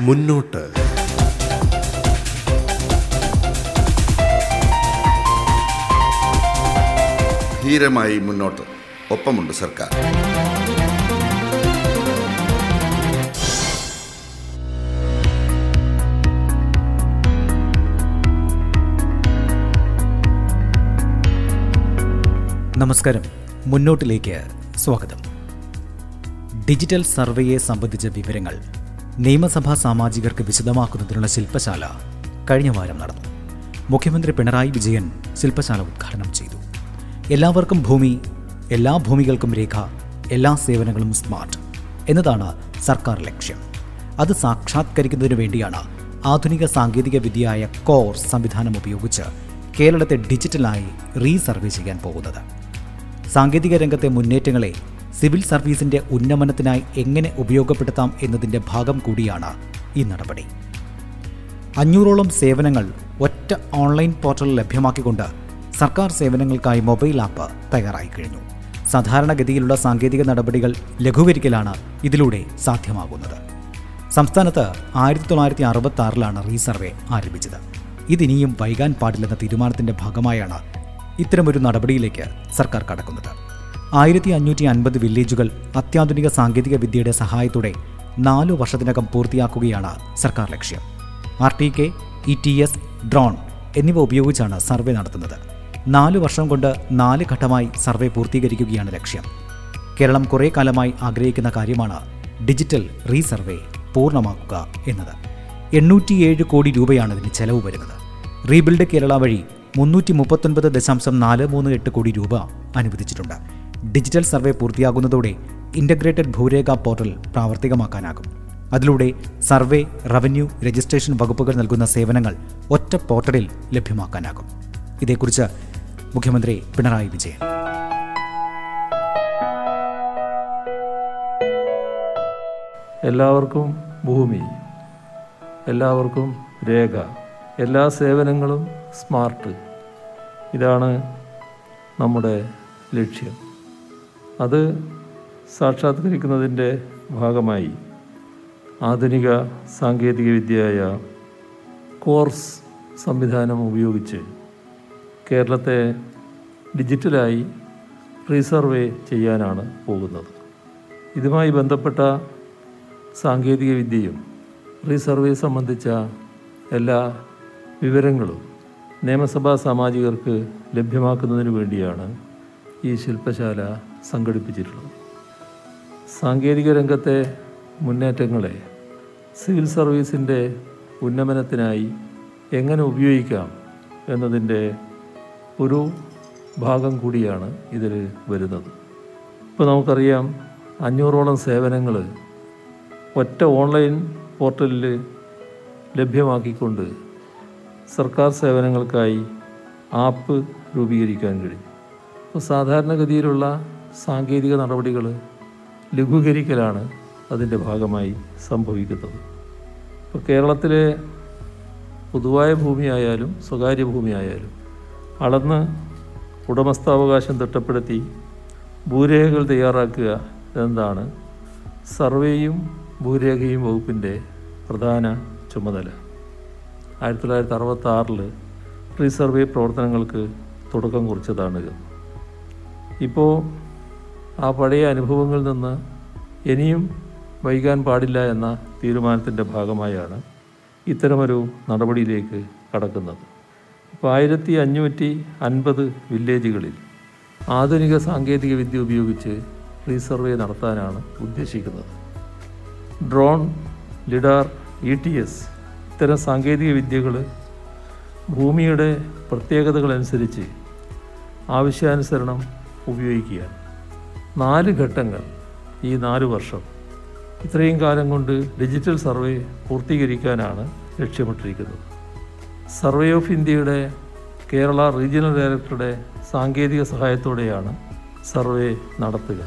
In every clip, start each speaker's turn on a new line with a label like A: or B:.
A: മുന്നോട്ട്.
B: ധീരമായി മുന്നോട്ട്. ഒപ്പമുണ്ട് സർക്കാർ.
C: നമസ്കാരം. മുന്നോട്ടിലേക്ക് സ്വാഗതം. ഡിജിറ്റൽ സർവേയെ സംബന്ധിച്ച വിവരങ്ങൾ നിയമസഭാ സാമാജികർക്ക് വിശദമാക്കുന്നതിനുള്ള ശില്പശാല കഴിഞ്ഞ വാരം നടന്നു. മുഖ്യമന്ത്രി പിണറായി വിജയൻ ശില്പശാല ഉദ്ഘാടനം ചെയ്തു. എല്ലാവർക്കും ഭൂമി എല്ലാ ഭൂമികൾക്കും രേഖ എല്ലാ സേവനങ്ങളും സ്മാർട്ട് എന്നതാണ് സർക്കാർ ലക്ഷ്യം. അത് സാക്ഷാത്കരിക്കുന്നതിനു വേണ്ടിയാണ് ആധുനിക സാങ്കേതിക വിദ്യയായ കോർ സംവിധാനം ഉപയോഗിച്ച് കേരളത്തെ ഡിജിറ്റലായി റീസർവേ ചെയ്യാൻ പോകുന്നത്. സാങ്കേതിക രംഗത്തെ മുന്നേറ്റങ്ങളെ സിവിൽ സർവീസിന്റെ ഉന്നമനത്തിനായി എങ്ങനെ ഉപയോഗപ്പെടുത്താം എന്നതിന്റെ ഭാഗം കൂടിയാണ് ഈ നടപടി. അഞ്ഞൂറോളം സേവനങ്ങൾ ഒറ്റ ഓൺലൈൻ പോർട്ടൽ ലഭ്യമാക്കിക്കൊണ്ട് സർക്കാർ സേവനങ്ങൾക്കായി മൊബൈൽ ആപ്പ് തയ്യാറായി കഴിഞ്ഞു. സാധാരണഗതിയിലുള്ള സാങ്കേതിക നടപടികൾ ലഘൂകരിക്കലാണ് ഇതിലൂടെ സാധ്യമാകുന്നത്. സംസ്ഥാനത്ത് ആയിരത്തി തൊള്ളായിരത്തി അറുപത്തി ആറിലാണ് റീസർവേ ആരംഭിച്ചത്. ഇതിനിയും വൈകാൻ പാടില്ലെന്ന തീരുമാനത്തിന്റെ ഭാഗമായാണ് ഇത്തരമൊരു നടപടിയിലേക്ക് സർക്കാർ കടക്കുന്നത്. ആയിരത്തി അഞ്ഞൂറ്റി അൻപത് വില്ലേജുകൾ അത്യാധുനിക സാങ്കേതിക വിദ്യയുടെ സഹായത്തോടെ നാലു വർഷത്തിനകം പൂർത്തിയാക്കുകയാണ് സർക്കാർ ലക്ഷ്യം. R T K E T S drone എന്നിവ ഉപയോഗിച്ചാണ് സർവേ നടത്തുന്നത്. നാലു വർഷം കൊണ്ട് നാല് ഘട്ടമായി സർവേ പൂർത്തീകരിക്കുകയാണ് ലക്ഷ്യം. കേരളം കുറേ കാലമായി ആഗ്രഹിക്കുന്ന കാര്യമാണ് ഡിജിറ്റൽ റീസർവേ പൂർണമാക്കുക എന്നത്. എണ്ണൂറ്റിയേഴ് കോടി രൂപയാണ് ഇതിന് ചെലവ് വരുന്നത്. റീബിൽഡ് കേരള വഴി മുന്നൂറ്റി മുപ്പത്തൊൻപത് ദശാംശം നാല് മൂന്ന് എട്ട് കോടി രൂപ അനുവദിച്ചിട്ടുണ്ട്. ഡിജിറ്റൽ സർവേ പൂർത്തിയാകുന്നതോടെ ഇന്റഗ്രേറ്റഡ് ഭൂരേഖ പോർട്ടൽ പ്രാവർത്തികമാക്കാനാകും. അതിലൂടെ സർവേ റവന്യൂ രജിസ്ട്രേഷൻ വകുപ്പുകൾ നൽകുന്ന സേവനങ്ങൾ ഒറ്റ പോർട്ടലിൽ ലഭ്യമാക്കാനാകും. ഇതേക്കുറിച്ച് മുഖ്യമന്ത്രി പിണറായി വിജയൻ.
D: എല്ലാവർക്കും ഭൂമി എല്ലാവർക്കും രേഖ എല്ലാ സേവനങ്ങളും സ്മാർട്ട്. ഇതാണ് നമ്മുടെ ലക്ഷ്യം. അത് സാക്ഷാത്കരിക്കുന്നതിന്റെ ഭാഗമായി ആധുനിക സാങ്കേതികവിദ്യയായ കോർസ് സംവിധാനം ഉപയോഗിച്ച് കേരളത്തെ ഡിജിറ്റലായി റീസർവേ ചെയ്യാനാണ് പോകുന്നത്. ഇതുമായി ബന്ധപ്പെട്ട സാങ്കേതികവിദ്യയും റീസർവേ സംബന്ധിച്ച എല്ലാ വിവരങ്ങളും നിയമസഭാ സാമാജികർക്ക് ലഭ്യമാക്കുന്നതിന് വേണ്ടിയാണ് ഈ ശില്പശാല സംഘടിപ്പിച്ചിട്ടുള്ളത്. സാങ്കേതിക രംഗത്തെ മുന്നേറ്റങ്ങളെ സിവിൽ സർവീസിന്റെ ഉന്നമനത്തിനായി എങ്ങനെ ഉപയോഗിക്കാം എന്നതിന്റെ ഒരു ഭാഗം കൂടിയാണ് ഇതിൽ വരുന്നത്. ഇപ്പോൾ നമുക്കറിയാം അഞ്ഞൂറോളം സേവനങ്ങൾ ഒറ്റ ഓൺലൈൻ പോർട്ടലിൽ ലഭ്യമാക്കിക്കൊണ്ട് സർക്കാർ സേവനങ്ങൾക്കായി ആപ്പ് രൂപീകരിക്കാൻ കഴിയും. അപ്പോൾ സാധാരണഗതിയിലുള്ള സാങ്കേതിക നടപടികൾ ലഘൂകരിക്കലാണ് അതിന്റെ ഭാഗമായി സംഭവിക്കുന്നത്. ഇപ്പോൾ കേരളത്തിലെ പൊതുവായ ഭൂമിയായാലും സ്വകാര്യ ഭൂമിയായാലും അളന്ന് ഉടമസ്ഥാവകാശം തിട്ടപ്പെടുത്തി ഭൂരേഖകൾ തയ്യാറാക്കുക എന്നതാണ് സർവേയും ഭൂരേഖയും വകുപ്പിന്റെ പ്രധാന ചുമതല. ആയിരത്തി തൊള്ളായിരത്തി അറുപത്തി ആറിൽ റീസർവേ പ്രവർത്തനങ്ങൾക്ക് തുടക്കം കുറിച്ചതാണിത്. ഇപ്പോൾ ആ പഴയ അനുഭവങ്ങളിൽ നിന്ന് ഇനിയും വൈകാൻ പാടില്ല എന്ന തീരുമാനത്തിന്റെ ഭാഗമായാണ് ഇത്തരമൊരു നടപടിയിലേക്ക് കടക്കുന്നത്. ഇപ്പോൾ ആയിരത്തി അഞ്ഞൂറ്റി അൻപത് വില്ലേജുകളിൽ ആധുനിക സാങ്കേതിക വിദ്യ ഉപയോഗിച്ച് റീസർവേ നടത്താനാണ് ഉദ്ദേശിക്കുന്നത്. Drone lidar E T S ഇത്തരം സാങ്കേതിക വിദ്യകൾ ഭൂമിയുടെ പ്രത്യേകതകളനുസരിച്ച് ആവശ്യാനുസരണം ഉപയോഗിക്കുകയാണ്. നാല് ഘട്ടങ്ങൾ ഈ നാല് വർഷം. ഇത്രയും കാലം കൊണ്ട് ഡിജിറ്റൽ സർവേ പൂർത്തീകരിക്കാനാണ് ലക്ഷ്യമിട്ടിരിക്കുന്നത്. സർവേ ഓഫ് ഇന്ത്യയുടെ കേരള റീജിയണൽ ഡയറക്ടറുടെ സാങ്കേതിക സഹായത്തോടെയാണ് സർവേ നടത്തുക.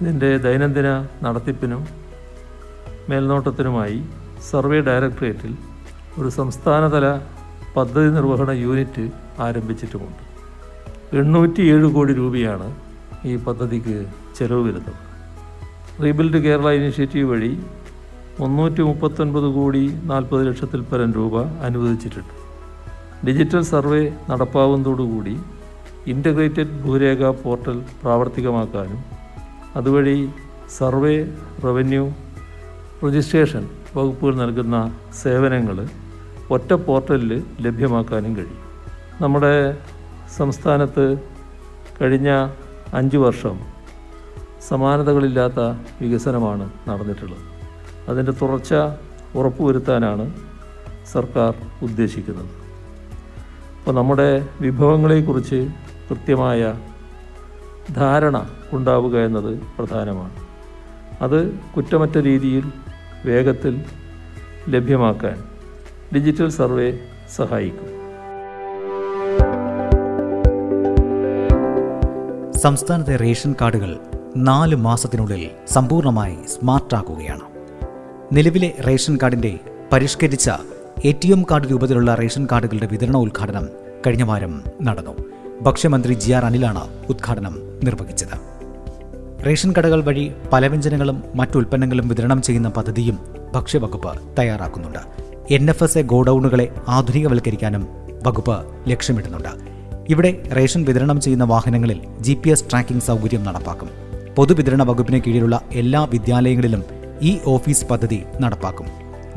D: ഇതിന്റെ ദൈനംദിന നടത്തിപ്പിനും മേൽനോട്ടത്തിനുമായി സർവേ ഡയറക്ടറേറ്റിൽ ഒരു സംസ്ഥാനതല പദ്ധതി നിർവഹണ യൂണിറ്റ് ആരംഭിച്ചിട്ടുമുണ്ട്. എണ്ണൂറ്റിയേഴ് കോടി രൂപയാണ് ഈ പദ്ധതിക്ക് ചെലവ് വരുന്നത് റീബിൽഡ് കേരള ഇനിഷ്യേറ്റീവ് വഴി മുന്നൂറ്റി മുപ്പത്തൊൻപത് കോടി നാൽപ്പത് ലക്ഷത്തിൽ പരം രൂപ അനുവദിച്ചിട്ടുണ്ട്. ഡിജിറ്റൽ സർവേ നടപ്പാവുന്നതോടുകൂടി ഇന്റഗ്രേറ്റഡ് ഭൂരേഖ പോർട്ടൽ പ്രാവർത്തികമാക്കാനും അതുവഴി സർവേ റവന്യൂ രജിസ്ട്രേഷൻ വകുപ്പുകൾ നൽകുന്ന സേവനങ്ങൾ ഒറ്റ പോർട്ടലിൽ ലഭ്യമാക്കാനും കഴിയും. നമ്മുടെ സംസ്ഥാനത്ത് കഴിഞ്ഞ അഞ്ച് വർഷം സമാനതകളില്ലാത്ത വികസനമാണ് നടന്നിട്ടുള്ളത്. അതിന്റെ തുടർച്ച ഉറപ്പുവരുത്താനാണ് സർക്കാർ ഉദ്ദേശിക്കുന്നത്. അപ്പോൾ നമ്മുടെ വിഭവങ്ങളെക്കുറിച്ച് കൃത്യമായ ധാരണ ഉണ്ടാവുക എന്നത് പ്രധാനമാണ്. അത് കുറ്റമറ്റ രീതിയിൽ വേഗത്തിൽ ലഭ്യമാക്കാൻ ഡിജിറ്റൽ സർവേ സഹായിക്കും.
C: സംസ്ഥാനത്തെ റേഷൻ കാർഡുകൾ നാല് മാസത്തിനുള്ളിൽ സമ്പൂർണമായി സ്മാർട്ടാക്കുകയാണ് നിലവിലെ റേഷൻ കാർഡിന്റെ പരിഷ്കരിച്ച എ ടി എം കാർഡ് രൂപത്തിലുള്ള റേഷൻ കാർഡുകളുടെ വിതരണ ഉദ്ഘാടനം കഴിഞ്ഞ വാരം നടന്നു. ഭക്ഷ്യമന്ത്രി ജി ആർ അനിലാണ് ഉദ്ഘാടനം നിർവഹിച്ചത്. റേഷൻ കടകൾ വഴി പലവ്യഞ്ജനങ്ങളും മറ്റുൽപ്പന്നങ്ങളും വിതരണം ചെയ്യുന്ന പദ്ധതിയും ഭക്ഷ്യവകുപ്പ് തയ്യാറാക്കുന്നുണ്ട്. എൻ എഫ് എസ് എ ഗോഡൌണുകളെ ആധുനികവൽക്കരിക്കാനും വകുപ്പ് ലക്ഷ്യമിടുന്നുണ്ട്. ഇവിടെ റേഷൻ വിതരണം ചെയ്യുന്ന വാഹനങ്ങളിൽ ജി പി എസ് ട്രാക്കിംഗ് സൗകര്യം നടപ്പാക്കും. പൊതുവിതരണ വകുപ്പിന് കീഴിലുള്ള എല്ലാ വിദ്യാലയങ്ങളിലും ഈ ഓഫീസ് പദ്ധതി നടപ്പാക്കും.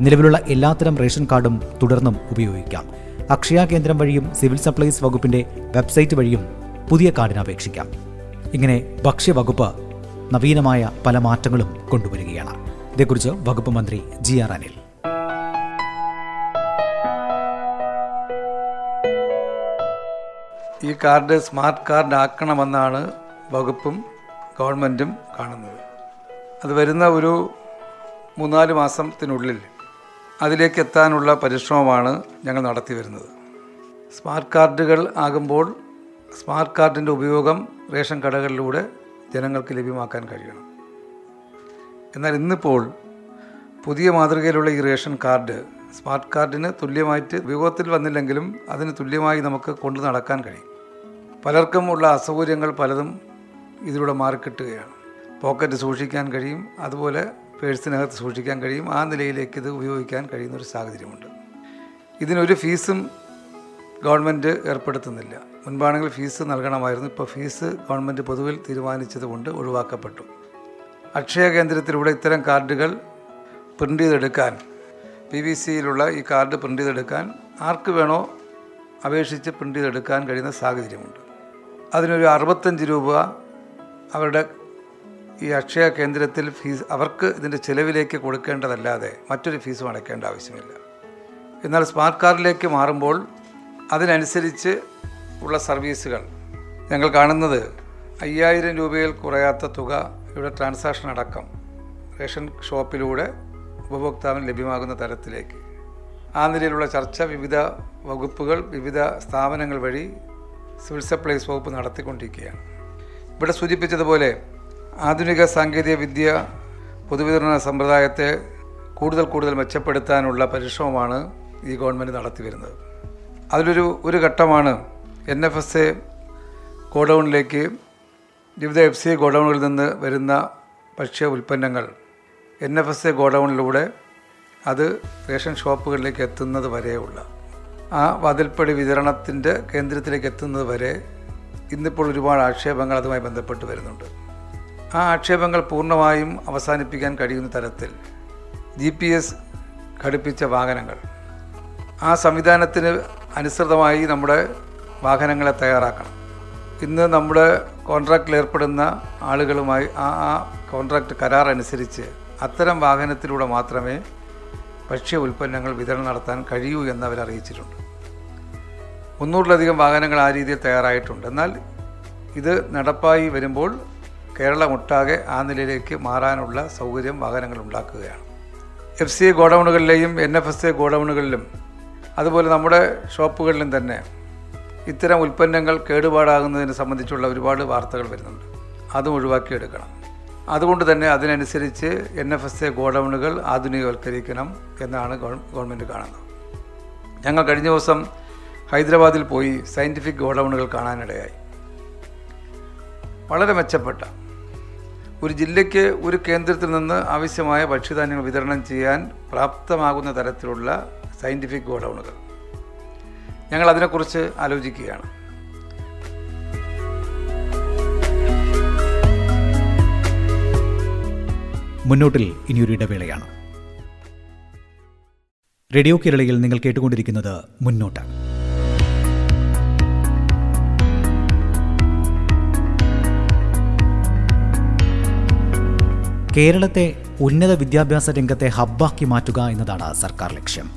C: നിലവിലുള്ള എല്ലാത്തരം റേഷൻ കാർഡും തുടർന്നും ഉപയോഗിക്കാം. അക്ഷയ കേന്ദ്രം വഴിയും സിവിൽ സപ്ലൈസ് വകുപ്പിന്റെ വെബ്സൈറ്റ് വഴിയും പുതിയ കാർഡിന് അപേക്ഷിക്കാം. ഇങ്ങനെ ഭക്ഷ്യവകുപ്പ് നവീനമായ പല മാറ്റങ്ങളും കൊണ്ടുവരികയാണ്. ഇതേക്കുറിച്ച് വകുപ്പ് മന്ത്രി ജി ആർ അനിൽ.
A: ഈ കാർഡ് സ്മാർട്ട് കാർഡ് ആക്കണമെന്നാണ് വകുപ്പും ഗവൺമെന്റും കാണുന്നത്. അത് വരുന്ന ഒരു മൂന്നാൽ മാസത്തിനുള്ളിൽ അതിലേക്ക് എത്താനുള്ള പരിശ്രമമാണ് ഞങ്ങൾ നടത്തി വരുന്നത്. സ്മാർട്ട് കാർഡുകൾ ആകുമ്പോൾ സ്മാർട്ട് കാർഡിന്റെ ഉപയോഗം റേഷൻ കടകളിലൂടെ ജനങ്ങൾക്ക് ലഭ്യമാക്കാൻ കഴിയണം. എന്നാൽ ഇന്നിപ്പോൾ പുതിയ മാതൃകയിലുള്ള ഈ റേഷൻ കാർഡ് സ്മാർട്ട് കാർഡിന് തുല്യമായിട്ട് ഉപയോഗത്തിൽ വന്നില്ലെങ്കിലും അതിന് തുല്യമായി നമുക്ക് കൊണ്ടു നടക്കാൻ കഴിയും. പലർക്കും ഉള്ള അസൗകര്യങ്ങൾ പലതും ഇതിലൂടെ മാറിക്കിട്ടുകയാണ്. പോക്കറ്റ് സൂക്ഷിക്കാൻ കഴിയും അതുപോലെ പേഴ്സിനകത്ത് സൂക്ഷിക്കാൻ കഴിയും ആ നിലയിലേക്ക് ഇത് ഉപയോഗിക്കാൻ കഴിയുന്ന ഒരു സാഹചര്യമുണ്ട്. ഇതിനൊരു ഫീസും ഗവൺമെന്റ് ഏർപ്പെടുത്തുന്നില്ല. മുൻപാണെങ്കിൽ ഫീസ് നൽകണമായിരുന്നു ഇപ്പോൾ ഫീസ് ഗവൺമെന്റ് പൊതുവിൽ തീരുമാനിച്ചതുകൊണ്ട് ഒഴിവാക്കപ്പെട്ടു. അക്ഷയ കേന്ദ്രത്തിലൂടെ ഇത്തരം കാർഡുകൾ പ്രിന്റ് ചെയ്തെടുക്കാൻ പി വി സിയിലുള്ള ഈ കാർഡ് പ്രിന്റ് ചെയ്തെടുക്കാൻ ആർക്ക് വേണോ അപേക്ഷിച്ച് പ്രിന്റ് ചെയ്തെടുക്കാൻ കഴിയുന്ന സാഹചര്യമുണ്ട്. അതിനൊരു അറുപത്തഞ്ച് രൂപ അവരുടെ ഈ അക്ഷയ കേന്ദ്രത്തിൽ ഫീസ് അവർക്ക് ഇതിന്റെ ചിലവിലേക്ക് കൊടുക്കേണ്ടതല്ലാതെ മറ്റൊരു ഫീസും അടയ്ക്കേണ്ട ആവശ്യമില്ല. എന്നാൽ സ്മാർട്ട് കാർഡിലേക്ക് മാറുമ്പോൾ അതിനനുസരിച്ച് ഉള്ള സർവീസുകൾ. ഞങ്ങൾ കാണുന്നത് അയ്യായിരം രൂപയിൽ കുറയാത്ത തുക ഇവിടെ ട്രാൻസാക്ഷൻ അടക്കം റേഷൻ ഷോപ്പിലൂടെ ഉപഭോക്താവിന് ലഭ്യമാകുന്ന തരത്തിലേക്ക്. ആ നിലയിലുള്ള ചർച്ച വിവിധ വകുപ്പുകൾ വിവിധ സ്ഥാപനങ്ങൾ വഴി സിവിൽ സപ്ലൈസ് വകുപ്പ് നടത്തിക്കൊണ്ടിരിക്കുകയാണ്. ഇവിടെ സൂചിപ്പിച്ചതുപോലെ ആധുനിക സാങ്കേതിക വിദ്യ പൊതുവിതരണ സമ്പ്രദായത്തെ കൂടുതൽ കൂടുതൽ മെച്ചപ്പെടുത്താനുള്ള പരിശ്രമമാണ് ഈ ഗവൺമെന്റ് നടത്തി വരുന്നത്. അതിലൊരു ഒരു ഘട്ടമാണ് എൻ എഫ് എസ് എ ഗോഡൗണിലേക്ക് വിവിധ എഫ് സി ഗോഡൗണുകളിൽ നിന്ന് വരുന്ന ഭക്ഷ്യ ഉൽപ്പന്നങ്ങൾ എൻ എഫ് എസ് എ ഗോഡൗണിലൂടെ അത് റേഷൻ ഷോപ്പുകളിലേക്ക് എത്തുന്നത് വരെയുള്ള ആ വാതിൽപ്പടി വിതരണത്തിന്റെ കേന്ദ്രത്തിലേക്ക് എത്തുന്നത് വരെ ഇന്നിപ്പോൾ ഒരുപാട് ആക്ഷേപങ്ങൾ അതുമായി ബന്ധപ്പെട്ട് വരുന്നുണ്ട്. ആ ആക്ഷേപങ്ങൾ പൂർണമായും അവസാനിപ്പിക്കാൻ കഴിയുന്ന തരത്തിൽ ജി പി എസ് ഘടിപ്പിച്ച വാഹനങ്ങൾ. ആ സംവിധാനത്തിന് അനുസൃതമായി നമ്മുടെ വാഹനങ്ങളെ തയ്യാറാക്കണം. ഇന്ന് നമ്മുടെ കോൺട്രാക്റ്റിൽ ഏർപ്പെടുന്ന ആളുകളുമായി ആ ആ കോൺട്രാക്റ്റ് കരാർ അനുസരിച്ച് അത്തരം വാഹനത്തിലൂടെ മാത്രമേ ഭക്ഷ്യ ഉൽപ്പന്നങ്ങൾ വിതരണം നടത്താൻ കഴിയൂ എന്ന് അവർ അറിയിച്ചിട്ടുണ്ട് മുന്നൂറിലധികം വാഹനങ്ങൾ ആ രീതിയിൽ തയ്യാറായിട്ടുണ്ട്. എന്നാൽ ഇത് നടപ്പായി വരുമ്പോൾ കേരളമൊട്ടാകെ ആ നിലയിലേക്ക് മാറാനുള്ള സൗകര്യം വാഹനങ്ങൾ ഉണ്ടാക്കുകയാണ്. എഫ് സി ഗോഡൗണുകളിലെയും എൻ എഫ് എസ് എ ഗോഡൗണുകളിലും അതുപോലെ നമ്മുടെ ഷോപ്പുകളിലും തന്നെ ഇത്തരം ഉൽപ്പന്നങ്ങൾ കേടുപാടാകുന്നതിനെ സംബന്ധിച്ചുള്ള ഒരുപാട് വാർത്തകൾ വരുന്നുണ്ട്. അതും ഒഴിവാക്കിയെടുക്കണം. അതുകൊണ്ട് തന്നെ അതിനനുസരിച്ച് എൻ എഫ് എസ് എ ഗോഡൗണുകൾ ആധുനികവൽക്കരിക്കണം എന്നാണ് ഗവൺമെന്റ് കാണുന്നത്. ഞങ്ങൾ കഴിഞ്ഞ ദിവസം ഹൈദരാബാദിൽ പോയി സയന്റിഫിക് ഗോഡൗണുകൾ കാണാനിടയായി. വളരെ മെച്ചപ്പെട്ട ഒരു ജില്ലയ്ക്ക് ഒരു കേന്ദ്രത്തിൽ നിന്ന് ആവശ്യമായ ഭക്ഷ്യധാന്യങ്ങൾ വിതരണം ചെയ്യാൻ പ്രാപ്തമാകുന്ന തരത്തിലുള്ള സയന്റിഫിക് ഗോഡൗണുകൾ. ഞങ്ങൾ അതിനെക്കുറിച്ച് ആലോചിക്കുകയാണ്.
C: മുന്നോട്ടിൽ ഇനിയൊരു ഇടവേളയാണ്. റേഡിയോ കേരളയിൽ നിങ്ങൾ കേട്ടുകൊണ്ടിരിക്കുന്നത് മുന്നോട്ട്. കേരളത്തെ ഉന്നത വിദ്യാഭ്യാസ രംഗത്തെ ഹബ്ബാക്കി മാറ്റുക എന്നതാണ് സർക്കാർ ലക്ഷ്യം.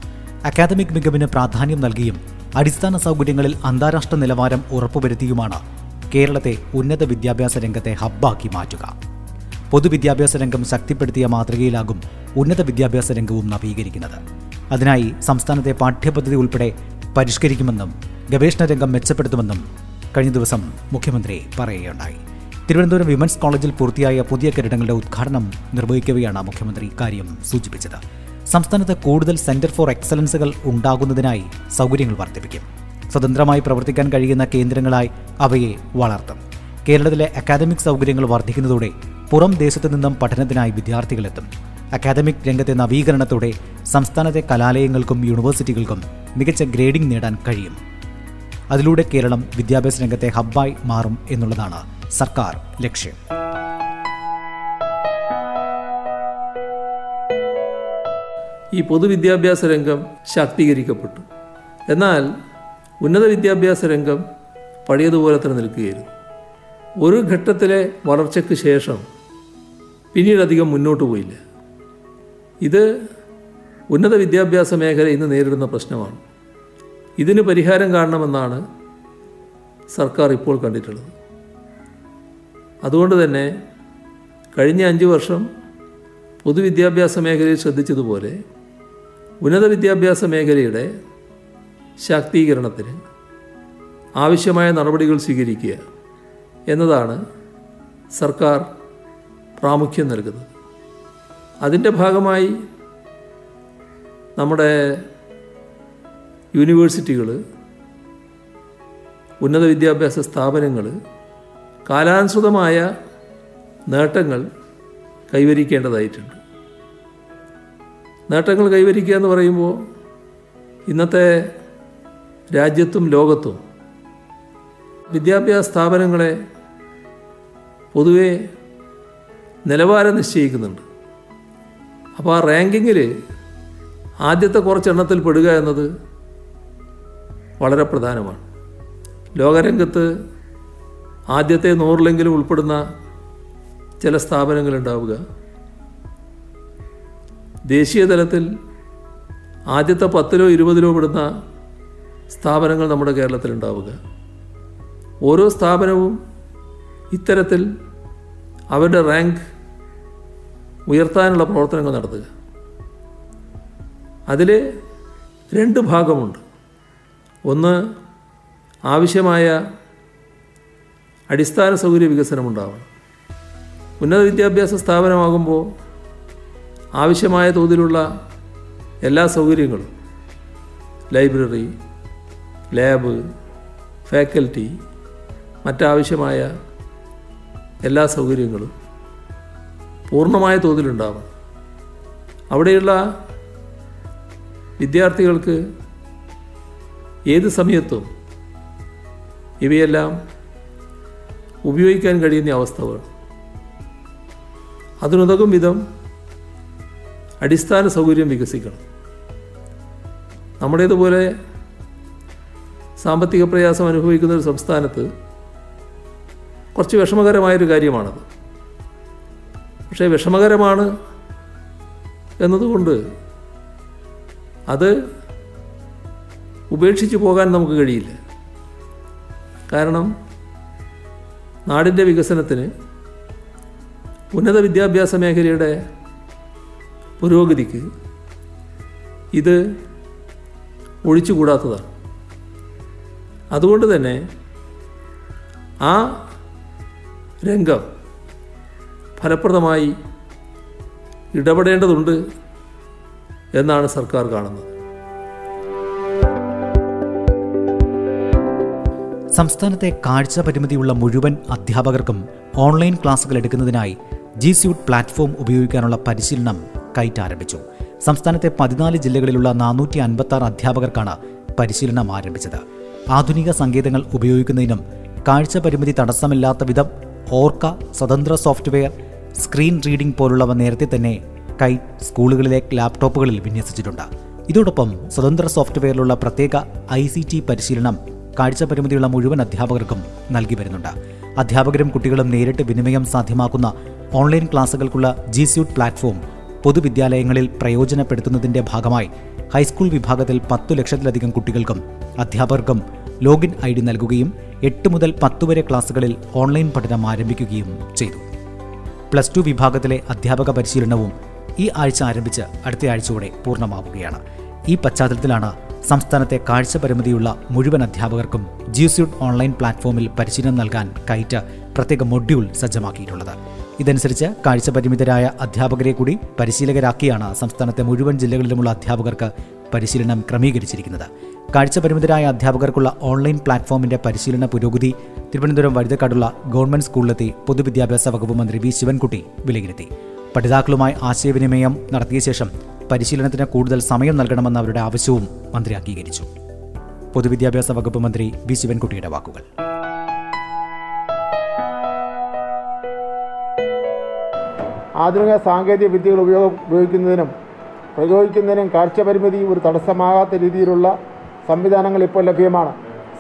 C: അക്കാദമിക് മികവിന് പ്രാധാന്യം നൽകിയും അടിസ്ഥാന സൗകര്യങ്ങളിൽ അന്താരാഷ്ട്ര നിലവാരം ഉറപ്പുവരുത്തിയുമാണ് കേരളത്തെ ഉന്നത വിദ്യാഭ്യാസ രംഗത്തെ ഹബ്ബാക്കി മാറ്റുക. പൊതുവിദ്യാഭ്യാസ രംഗം ശക്തിപ്പെടുത്തിയ മാതൃകയിലാകും ഉന്നത വിദ്യാഭ്യാസ രംഗവും നവീകരിക്കുന്നത്. അതിനായി സംസ്ഥാനത്തെ പാഠ്യപദ്ധതി ഉൾപ്പെടെ പരിഷ്കരിക്കുമെന്നും ഗവേഷണ രംഗം മെച്ചപ്പെടുത്തുമെന്നും കഴിഞ്ഞ ദിവസം മുഖ്യമന്ത്രി പറയുകയുണ്ടായി. തിരുവനന്തപുരം വിമൻസ് കോളേജിൽ പൂർത്തിയായ പുതിയ കെട്ടിടങ്ങളുടെ ഉദ്ഘാടനം നിർവഹിക്കവെയാണ് മുഖ്യമന്ത്രി ഇക്കാര്യം സൂചിപ്പിച്ചത്. സംസ്ഥാനത്ത് കൂടുതൽ സെന്റർ ഫോർ എക്സലൻസുകൾ ഉണ്ടാകുന്നതിനായി സൗകര്യങ്ങൾ വർദ്ധിപ്പിക്കും. സ്വതന്ത്രമായി പ്രവർത്തിക്കാൻ കഴിയുന്ന കേന്ദ്രങ്ങളായി അവയെ വളർത്തും. കേരളത്തിലെ അക്കാദമിക് സൗകര്യങ്ങൾ വർദ്ധിക്കുന്നതോടെ പുറം ദേശത്തു നിന്നും പഠനത്തിനായി വിദ്യാർത്ഥികളെത്തും അക്കാദമിക് രംഗത്തെ നവീകരണത്തോടെ സംസ്ഥാനത്തെ കലാലയങ്ങൾക്കും യൂണിവേഴ്സിറ്റികൾക്കും മികച്ച ഗ്രേഡിംഗ് നേടാൻ കഴിയും. അതിലൂടെ കേരളം വിദ്യാഭ്യാസ രംഗത്തെ ഹബ്ബായി മാറും എന്നുള്ളതാണ് സർക്കാർ ലക്ഷ്യം.
D: ഈ പൊതുവിദ്യാഭ്യാസ രംഗം ശാക്തീകരിക്കപ്പെട്ടു. എന്നാൽ ഉന്നത വിദ്യാഭ്യാസ രംഗം പഴയതുപോലെ തന്നെ നിൽക്കുകയായിരുന്നു. ഒരു ഘട്ടത്തിലെ വളർച്ചയ്ക്ക് ശേഷം പിന്നീടധികം മുന്നോട്ട് പോയില്ല. ഇത് ഉന്നത വിദ്യാഭ്യാസ മേഖല ഇന്ന് നേരിടുന്ന പ്രശ്നമാണ്. ഇതിന് പരിഹാരം കാണണമെന്നാണ് സർക്കാർ ഇപ്പോൾ കണ്ടിട്ടുള്ളത്. അതുകൊണ്ട് തന്നെ കഴിഞ്ഞ അഞ്ച് വർഷം പൊതുവിദ്യാഭ്യാസ മേഖലയിൽ ശ്രദ്ധിച്ചതുപോലെ ഉന്നത വിദ്യാഭ്യാസ മേഖലയുടെ ശാക്തീകരണത്തിന് ആവശ്യമായ നടപടികൾ സ്വീകരിക്കുക എന്നതാണ് സർക്കാർ പ്രാമുഖ്യം നൽകുന്നത്. അതിന്റെ ഭാഗമായി നമ്മുടെ യൂണിവേഴ്സിറ്റികൾ ഉന്നത വിദ്യാഭ്യാസ സ്ഥാപനങ്ങൾ കാലാനുസൃതമായ നേട്ടങ്ങൾ കൈവരിക്കേണ്ടതായിട്ടുണ്ട്. നേട്ടങ്ങൾ കൈവരിക്കുക എന്ന് പറയുമ്പോൾ ഇന്നത്തെ രാജ്യത്തും ലോകത്തും വിദ്യാഭ്യാസ സ്ഥാപനങ്ങളെ പൊതുവെ നിലവാരം നിശ്ചയിക്കുന്നുണ്ട്. അപ്പോൾ ആ റാങ്കിങ്ങിൽ ആദ്യത്തെ കുറച്ചെണ്ണത്തിൽ പെടുക എന്നത് വളരെ പ്രധാനമാണ്. ലോകരംഗത്ത് ആദ്യത്തെ നൂറിലെങ്കിലും ഉൾപ്പെടുന്ന ചില സ്ഥാപനങ്ങളുണ്ടാവുക ദേശീയ തലത്തിൽ ആദ്യത്തെ പത്തിലോ ഇരുപതിലോ പെടുന്ന സ്ഥാപനങ്ങൾ നമ്മുടെ കേരളത്തിലുണ്ടാവുക ഓരോ സ്ഥാപനവും ഇത്തരത്തിൽ അവരുടെ റാങ്ക് ഉയർത്താനുള്ള പ്രവർത്തനങ്ങൾ നടത്തുക. അതിൽ രണ്ട് ഭാഗമുണ്ട്. ഒന്ന് ആവശ്യമായ അടിസ്ഥാന സൗകര്യ വികസനം ഉണ്ടാവണം ഉന്നത വിദ്യാഭ്യാസ സ്ഥാപനമാകുമ്പോൾ ആവശ്യമായ തോതിലുള്ള എല്ലാ സൗകര്യങ്ങളും ലൈബ്രറി ലാബ് ഫാക്കൽറ്റി മറ്റാവശ്യമായ എല്ലാ സൗകര്യങ്ങളും പൂർണമായ തോതിലുണ്ടാവണം. അവിടെയുള്ള വിദ്യാർത്ഥികൾക്ക് ഏത് സമയത്തും ഇവയെല്ലാം ഉപയോഗിക്കാൻ കഴിയുന്ന അവസ്ഥ വേണം അതിനുതകും വിധം അടിസ്ഥാന സൗകര്യം വികസിക്കണം. നമ്മുടേതുപോലെ സാമ്പത്തിക പ്രയാസം അനുഭവിക്കുന്ന ഒരു സംസ്ഥാനത്ത് കുറച്ച് വിഷമകരമായൊരു കാര്യമാണത്. പക്ഷേ വിഷമകരമാണ് എന്നതുകൊണ്ട് അത് ഉപേക്ഷിച്ച് പോകാൻ നമുക്ക് കഴിയില്ല. കാരണം നാടിന്റെ വികസനത്തിന് ഉന്നത വിദ്യാഭ്യാസ മേഖലയുടെ പുരോഗതിക്ക് ഇത് ഒഴിച്ചുകൂടാത്തതാണ്. അതുകൊണ്ട് തന്നെ ആ രംഗം ഫലപ്രദമായി ഇടപെടേണ്ടതുണ്ട് എന്നാണ് സർക്കാർ കാണുന്നത്.
C: സംസ്ഥാനത്തെ കാഴ്ച പരിമിതിയുള്ള മുഴുവൻ അധ്യാപകർക്കും ഓൺലൈൻ ക്ലാസുകൾ എടുക്കുന്നതിനായി ജി സ്യൂട്ട് പ്ലാറ്റ്ഫോം ഉപയോഗിക്കാനുള്ള പരിശീലനം കൈറ്റ് ആരംഭിച്ചു സംസ്ഥാനത്തെ പതിനാല് ജില്ലകളിലുള്ള നാനൂറ്റി അൻപത്തി അധ്യാപകർക്കാണ് പരിശീലനം ആരംഭിച്ചത്. ആധുനിക സങ്കേതങ്ങൾ ഉപയോഗിക്കുന്നതിനും കാഴ്ച പരിമിതി തടസ്സമില്ലാത്ത വിധം ഓർക്ക സ്വതന്ത്ര സോഫ്റ്റ്വെയർ സ്ക്രീൻ റീഡിംഗ് പോലുള്ളവ നേരത്തെ തന്നെ കൈറ്റ് സ്കൂളുകളിലെ ലാപ്ടോപ്പുകളിൽ വിന്യസിച്ചിട്ടുണ്ട്. ഇതോടൊപ്പം സ്വതന്ത്ര സോഫ്റ്റ്വെയറിലുള്ള പ്രത്യേക ഐ പരിശീലനം കാഴ്ച പരിമിതിയുള്ള മുഴുവൻ അധ്യാപകർക്കും നൽകി വരുന്നുണ്ട്. അധ്യാപകരും കുട്ടികളും നേരിട്ട് വിനിമയം സാധ്യമാക്കുന്ന ഓൺലൈൻ ക്ലാസുകൾക്കുള്ള ജി സ്യൂട്ട് പ്ലാറ്റ്ഫോം പൊതുവിദ്യാലയങ്ങളിൽ പ്രയോജനപ്പെടുത്തുന്നതിന്റെ ഭാഗമായി ഹൈസ്കൂൾ വിഭാഗത്തിൽ പത്തു ലക്ഷത്തിലധികം കുട്ടികൾക്കും അധ്യാപകർക്കും ലോഗിൻ ഐ ഡി നൽകുകയും എട്ട് മുതൽ പത്ത് വരെ ക്ലാസുകളിൽ ഓൺലൈൻ പഠനം ആരംഭിക്കുകയും ചെയ്തു. പ്ലസ് ടു വിഭാഗത്തിലെ അധ്യാപക പരിശീലനവും ഈ ആഴ്ച ആരംഭിച്ച് അടുത്ത ആഴ്ചയോടെ പൂർണമാവുകയാണ്. ഈ പശ്ചാത്തലത്തിലാണ് സംസ്ഥാനത്തെ കാഴ്ച പരിമിതിയുള്ള മുഴുവൻ അധ്യാപകർക്കും ജിയോസ്യൂട്ട് ഓൺലൈൻ പ്ലാറ്റ്ഫോമിൽ പരിശീലനം നൽകാൻ കൈറ്റ് പ്രത്യേക മൊഡ്യൂൾ സജ്ജമാക്കിയിട്ടുള്ളത്. ഇതനുസരിച്ച് കാഴ്ച പരിമിതരായ അധ്യാപകരെ കൂടി പരിശീലകരാക്കിയാണ് സംസ്ഥാനത്തെ മുഴുവൻ ജില്ലകളിലുമുള്ള അധ്യാപകർക്ക് പരിശീലനം ക്രമീകരിച്ചിരിക്കുന്നത്. കാഴ്ച പരിമിതരായ അധ്യാപകർക്കുള്ള ഓൺലൈൻ പ്ലാറ്റ്ഫോമിന്റെ പരിശീലന പുരോഗതി തിരുവനന്തപുരം വഴുതക്കാടുള്ള ഗവൺമെന്റ് സ്കൂളിലെത്തി പൊതുവിദ്യാഭ്യാസ വകുപ്പ് മന്ത്രി വി ശിവൻകുട്ടി വിലയിരുത്തി. പഠിതാക്കളുമായി ആശയവിനിമയം നടത്തിയ ശേഷം പരിശീലനത്തിന് കൂടുതൽ സമയം നൽകണമെന്ന അവരുടെ ആവശ്യവും മന്ത്രി അംഗീകരിച്ചു. പൊതുവിദ്യാഭ്യാസ വകുപ്പ് മന്ത്രി വി. ശിവൻകുട്ടിയുടെ വാക്കുകൾ.
E: ആധുനിക സാങ്കേതിക വിദ്യകൾ ഉപയോഗ ഉപയോഗിക്കുന്നതിനും പ്രയോഗിക്കുന്നതിനും കാഴ്ചപരിമിതി ഒരു തടസ്സമാകാത്ത രീതിയിലുള്ള സംവിധാനങ്ങൾ ഇപ്പോൾ ലഭ്യമാണ്.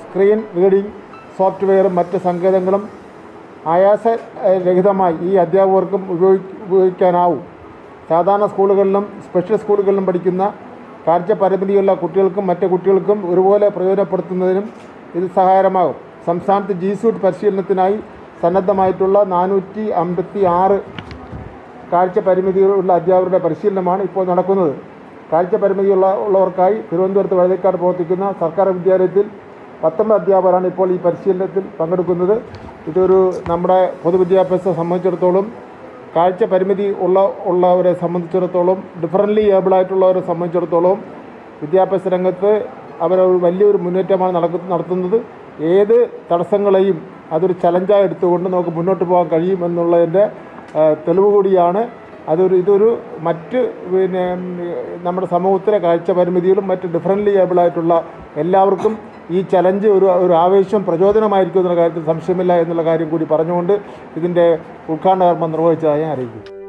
E: സ്ക്രീൻ റീഡിംഗ് സോഫ്റ്റ്വെയറും മറ്റ് സങ്കേതങ്ങളും ആയാസരഹിതമായി ഈ അധ്യാപകർക്കും ഉപയോഗി ഉപയോഗിക്കാനാവും. സാധാരണ സ്കൂളുകളിലും സ്പെഷ്യൽ സ്കൂളുകളിലും പഠിക്കുന്ന കാഴ്ച പരിമിതിയുള്ള കുട്ടികൾക്കും മറ്റ് കുട്ടികൾക്കും ഒരുപോലെ പ്രയോജനപ്പെടുത്തുന്നതിനും ഇത് സഹായകരമാകും. സംസ്ഥാനത്ത് ജി സൂട്ട് പരിശീലനത്തിനായി സന്നദ്ധമായിട്ടുള്ള നാനൂറ്റി അമ്പത്തി ആറ് കാഴ്ച പരിമിതികളുള്ള അധ്യാപകരുടെ പരിശീലനമാണ് ഇപ്പോൾ നടക്കുന്നത്. കാഴ്ച പരിമിതിയുള്ള ഉള്ളവർക്കായി തിരുവനന്തപുരത്ത് വഴുതക്കാട് പ്രവർത്തിക്കുന്ന സർക്കാർ വിദ്യാലയത്തിൽ പത്തൊമ്പത് അധ്യാപകരാണ് ഇപ്പോൾ ഈ പരിശീലനത്തിൽ പങ്കെടുക്കുന്നത്. ഇതൊരു നമ്മുടെ പൊതുവിദ്യാഭ്യാസത്തെ സംബന്ധിച്ചിടത്തോളം കാഴ്ച പരിമിതി ഉള്ള ഉള്ളവരെ സംബന്ധിച്ചിടത്തോളം ഡിഫറന്റ്ലി ഏബിളായിട്ടുള്ളവരെ സംബന്ധിച്ചിടത്തോളം വിദ്യാഭ്യാസ രംഗത്ത് അവരൊരു വലിയൊരു മുന്നേറ്റമാണ് നടക്കു നടത്തുന്നത്. ഏത് തടസ്സങ്ങളെയും അതൊരു ചലഞ്ചായി എടുത്തുകൊണ്ട് നമുക്ക് മുന്നോട്ട് പോകാൻ കഴിയും എന്നുള്ളതിന്റെ തെളിവ് കൂടിയാണ്. അതൊരു ഇതൊരു മറ്റ് പിന്നെ നമ്മുടെ സമൂഹത്തിലെ കാഴ്ച പരിമിതികളും മറ്റ് ഡിഫറന്റ്ലി ഏബിളായിട്ടുള്ള എല്ലാവർക്കും ഈ ചലഞ്ച് ഒരു ഒരു ആവേശം പ്രചോദനമായിരിക്കും എന്നുള്ള കാര്യത്തിൽ സംശയമില്ല എന്നുള്ള കാര്യം കൂടി പറഞ്ഞുകൊണ്ട് ഇതിന്റെ ഉദ്ഘാടന കർമ്മം നിർവഹിച്ചതായി ഞാൻ അറിയിക്കും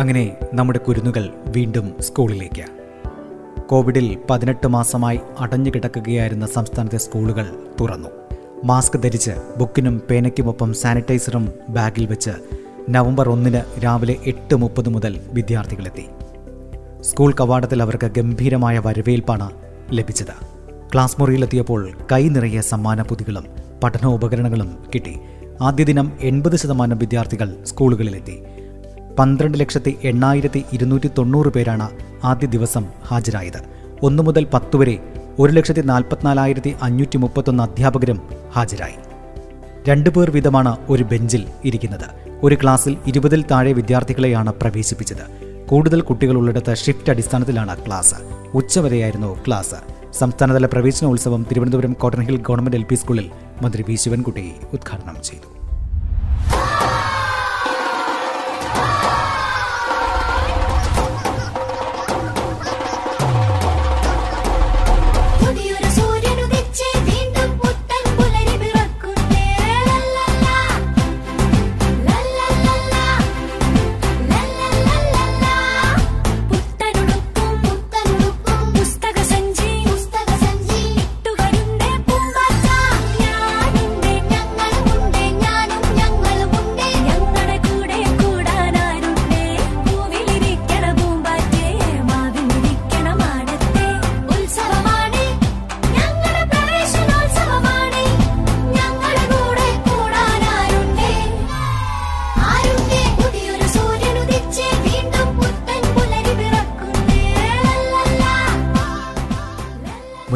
C: അങ്ങനെ നമ്മുടെ കുരുന്നുകൾ വീണ്ടും സ്കൂളിലേക്ക്. കോവിഡിൽ പതിനെട്ട് മാസമായി അടഞ്ഞു കിടക്കുകയായിരുന്ന സംസ്ഥാനത്തെ സ്കൂളുകൾ തുറന്നു. മാസ്ക് ധരിച്ച് ബുക്കിനും പേനയ്ക്കുമൊപ്പം സാനിറ്റൈസറും ബാഗിൽ വെച്ച് നവംബർ ഒന്നിന് രാവിലെ എട്ട് മുപ്പത് മുതൽ വിദ്യാർത്ഥികളെത്തി. സ്കൂൾ കവാടത്തിൽ അവർക്ക് ഗംഭീരമായ വരവേൽപ്പാണ് ലഭിച്ചത്. ക്ലാസ് മുറിയിലെത്തിയപ്പോൾ കൈ നിറയെ സമ്മാനപൊതികളും പഠനോപകരണങ്ങളും കിട്ടി. ആദ്യ ദിനം എൺപത് ശതമാനം വിദ്യാർത്ഥികൾ സ്കൂളുകളിലെത്തി. പന്ത്രണ്ട് ലക്ഷത്തി എണ്ണായിരത്തി ഇരുന്നൂറ്റി തൊണ്ണൂറ് പേരാണ് ആദ്യ ദിവസം ഹാജരായത്. ഒന്നു മുതൽ പത്ത് വരെ ഒരു ലക്ഷത്തി നാൽപ്പത്തിനാലായിരത്തി അഞ്ഞൂറ്റി മുപ്പത്തൊന്ന് അധ്യാപകരും ഹാജരായി. രണ്ടു പേർ വീതമാണ് ഒരു ബെഞ്ചിൽ ഇരിക്കുന്നത്. ഒരു ക്ലാസ്സിൽ ഇരുപതിൽ താഴെ വിദ്യാർത്ഥികളെയാണ് പ്രവേശിപ്പിച്ചത്. കൂടുതൽ കുട്ടികളുള്ളിടത്ത് ഷിഫ്റ്റ് അടിസ്ഥാനത്തിലാണ് ക്ലാസ് ഉച്ചവരെയായിരുന്നു ക്ലാസ് സംസ്ഥാനതല പ്രവേശനോത്സവം തിരുവനന്തപുരം കോട്ടൺഹിൽ ഗവൺമെന്റ് എൽ സ്കൂളിൽ മന്ത്രി പി ശിവൻകുട്ടി ഉദ്ഘാടനം ചെയ്തു.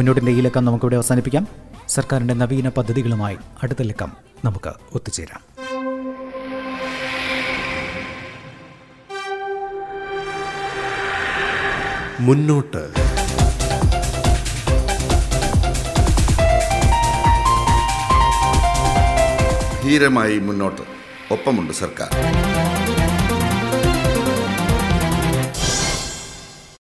C: മുന്നോട്ടിന്റെ ഈ ലക്കം നമുക്കിവിടെ അവസാനിപ്പിക്കാം. സർക്കാരിന്റെ നവീന പദ്ധതികളുമായി അടുത്ത ലക്കം നമുക്ക് ഒത്തുചേരാം.
B: മുന്നോട്ട്.
F: ധീരമായി മുന്നോട്ട്. ഒപ്പമുണ്ട് സർക്കാർ.